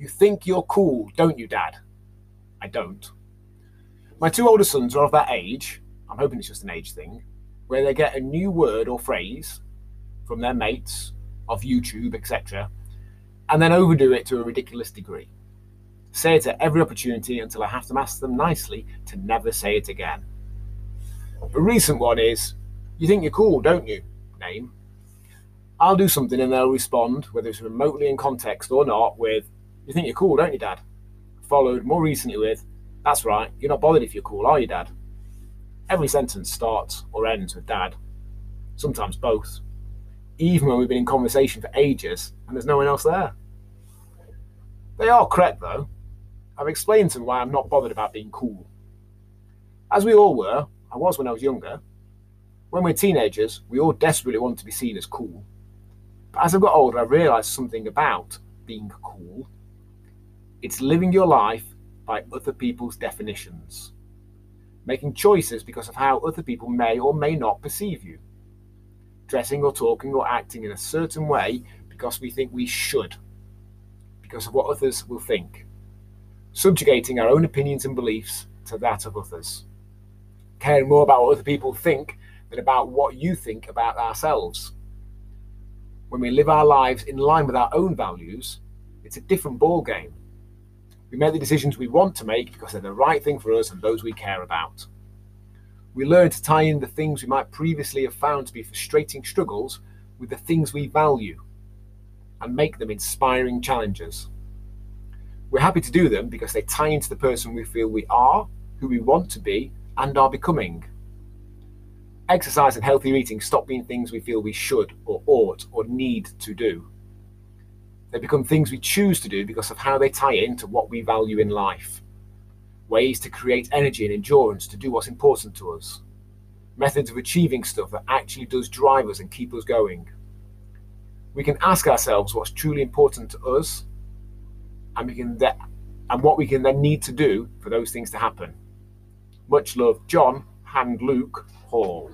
You think you're cool, don't you, Dad? I don't. My two older sons are of that age, I'm hoping it's just an age thing, where they get a new word or phrase from their mates, of YouTube, etc., and then overdo it to a ridiculous degree. Say it at every opportunity until I have to ask them nicely to never say it again. A recent one is, You think you're cool, don't you? Name. I'll do something and they'll respond, whether it's remotely in context or not, with, You think you're cool, don't you, Dad? Followed more recently with, That's right, you're not bothered if you're cool, are you, Dad? Every sentence starts or ends with Dad. Sometimes both. Even when we've been in conversation for ages and there's no one else there. They are correct, though. I've explained to them why I'm not bothered about being cool. As we all were, I was when I was younger. When we're teenagers, we all desperately want to be seen as cool. But as I've got older, I've realised something about being cool. It's living your life by other people's definitions, making choices because of how other people may or may not perceive you, dressing or talking or acting in a certain way because we think we should, because of what others will think, subjugating our own opinions and beliefs to that of others. Caring more about what other people think than about what you think about ourselves. When we live our lives in line with our own values, it's a different ball game. We make the decisions we want to make because they're the right thing for us and those we care about. We learn to tie in the things we might previously have found to be frustrating struggles with the things we value and make them inspiring challenges. We're happy to do them because they tie into the person we feel we are, who we want to be, and are becoming. Exercise and healthy eating stop being things we feel we should or ought or need to do. They become things we choose to do because of how they tie into what we value in life. Ways to create energy and endurance to do what's important to us. Methods of achieving stuff that actually does drive us and keep us going. We can ask ourselves what's truly important to us and we can de- and what we can then need to do for those things to happen. Much love, John and Luke Hall.